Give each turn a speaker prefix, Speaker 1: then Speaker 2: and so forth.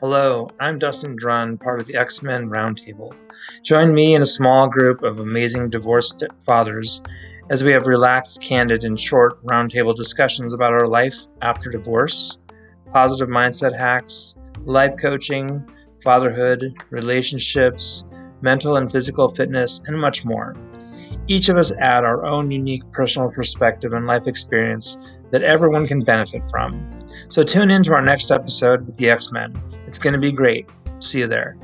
Speaker 1: Hello, I'm Dustin Drun, part of the X Men Roundtable. Join me and a small group of amazing divorced fathers as we have relaxed, candid, and short roundtable discussions about our life after divorce, positive mindset hacks, life coaching, fatherhood, relationships, mental and physical fitness, and much more. Each of us add our own unique personal perspective and life experience that everyone can benefit from. So tune in to our next episode with the X Men. It's going to be great. See you there.